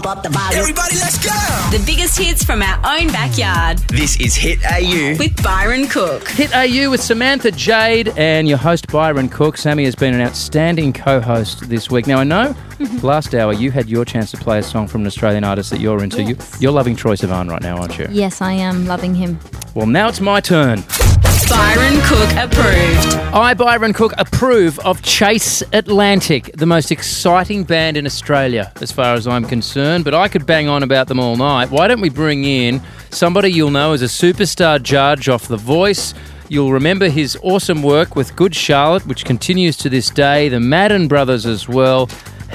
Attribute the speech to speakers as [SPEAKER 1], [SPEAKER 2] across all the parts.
[SPEAKER 1] pump up the volume.
[SPEAKER 2] Everybody, let's go!
[SPEAKER 3] The biggest hits from our own backyard
[SPEAKER 2] This is Hit AU.
[SPEAKER 3] with Byron Cook.
[SPEAKER 4] Hit AU with Samantha Jade and your host Byron Cook. Sammy has been an outstanding co-host this week. Now I know last hour you had your chance to play a song from an Australian artist that you're into. You, you're loving Troye Sivan right now, aren't you?
[SPEAKER 5] Yes, I am loving him.
[SPEAKER 4] Well, now it's my turn.
[SPEAKER 3] Byron Cook approved.
[SPEAKER 4] I, Byron Cook, approve of Chase Atlantic, the most exciting band in Australia, as far as I'm concerned. But I could bang on about them all night. Why don't we bring in somebody you'll know as a superstar judge off The Voice? You'll remember his awesome work with Good Charlotte, which continues to this day, the Madden brothers as well.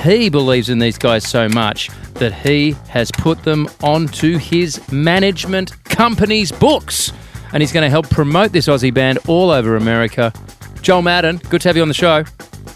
[SPEAKER 4] He believes in these guys so much that he has put them onto his management company's books and he's going to help promote this Aussie band all over America. Joel Madden, good to have you on the show.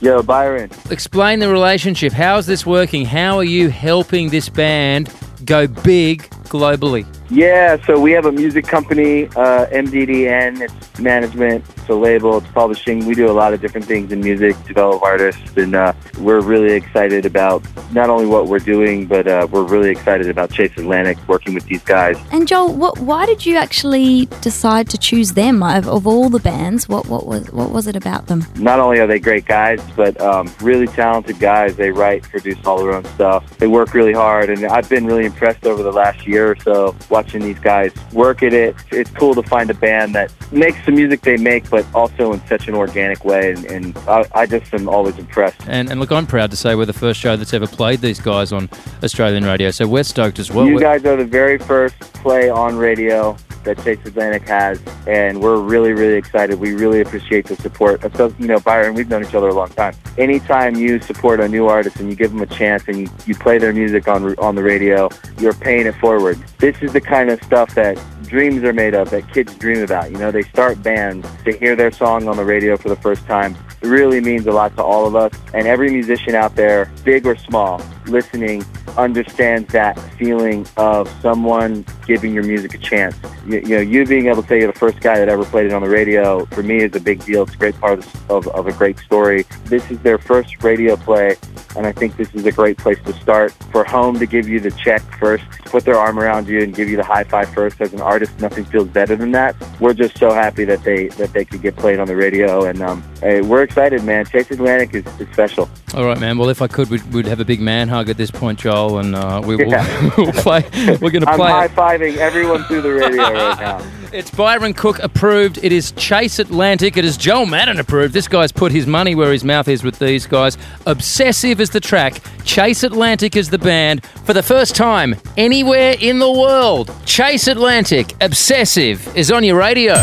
[SPEAKER 6] Yo, Byron.
[SPEAKER 4] Explain the relationship. How is this working? How are you helping this band go big globally?
[SPEAKER 6] Yeah, so we have a music company, uh, MDDN. It's management, it's a label, it's publishing. We do a lot of different things in music, develop artists, and uh, we're really excited about not only what we're doing, but uh, we're really excited about Chase Atlantic, working with these guys.
[SPEAKER 5] And Joel, what, why did you actually decide to choose them of, of all the bands? What, what was what was it about them?
[SPEAKER 6] Not only are they great guys, but um, really talented guys. They write, produce all their own stuff. They work really hard, and I've been really impressed over the last year or so watching these guys work at it. It's cool to find a band that makes the music they make, but also in such an organic way, and, and I, I just am always impressed.
[SPEAKER 4] And, and look, I'm proud to say we're the first show that's ever played these guys on Australian radio, so we're stoked as well.
[SPEAKER 6] you
[SPEAKER 4] We're-
[SPEAKER 6] guys are the very first play on radio that Chase Atlantic has, and we're really, really excited. We really appreciate the support. So, you know, Byron, we've known each other a long time. Anytime you support a new artist and you give them a chance and you, you play their music on on the radio, you're paying it forward. This is the kind of stuff that dreams are made of, that kids dream about. You know, they start bands, they hear their song on the radio for the first time. It really means a lot to all of us. And every musician out there, big or small, listening, understands that feeling of someone giving your music a chance. You, you know, you being able to say you're the first guy that ever played it on the radio, for me, is a big deal. It's a great part of, of, of a great story. This is their first radio play, and I think this is a great place to start. For home to give you the check first, put their arm around you and give you the high five first. As an artist, nothing feels better than that. We're just so happy that they that they could get played on the radio, and um, hey, we're excited, man. Chase Atlantic is, is special.
[SPEAKER 4] All right, man. Well, if I could, we'd, we'd have a big man hug at this point, Joel, and uh, we, we'll,
[SPEAKER 6] Yeah.
[SPEAKER 4] we'll play. We're going to play.
[SPEAKER 6] I'm
[SPEAKER 4] play.
[SPEAKER 6] high fiving everyone through the radio right now.
[SPEAKER 4] It's Byron Cook approved. It is Chase Atlantic. It is Joel Madden approved. This guy's put his money where his mouth is with these guys. Obsessive is the track. Chase Atlantic is the band. For the first time anywhere in the world, Chase Atlantic, Obsessive, is on your radio.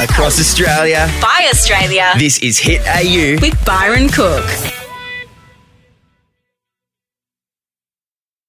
[SPEAKER 2] Across Australia,
[SPEAKER 3] By Australia
[SPEAKER 2] this is Hit AU.
[SPEAKER 3] with Byron Cook.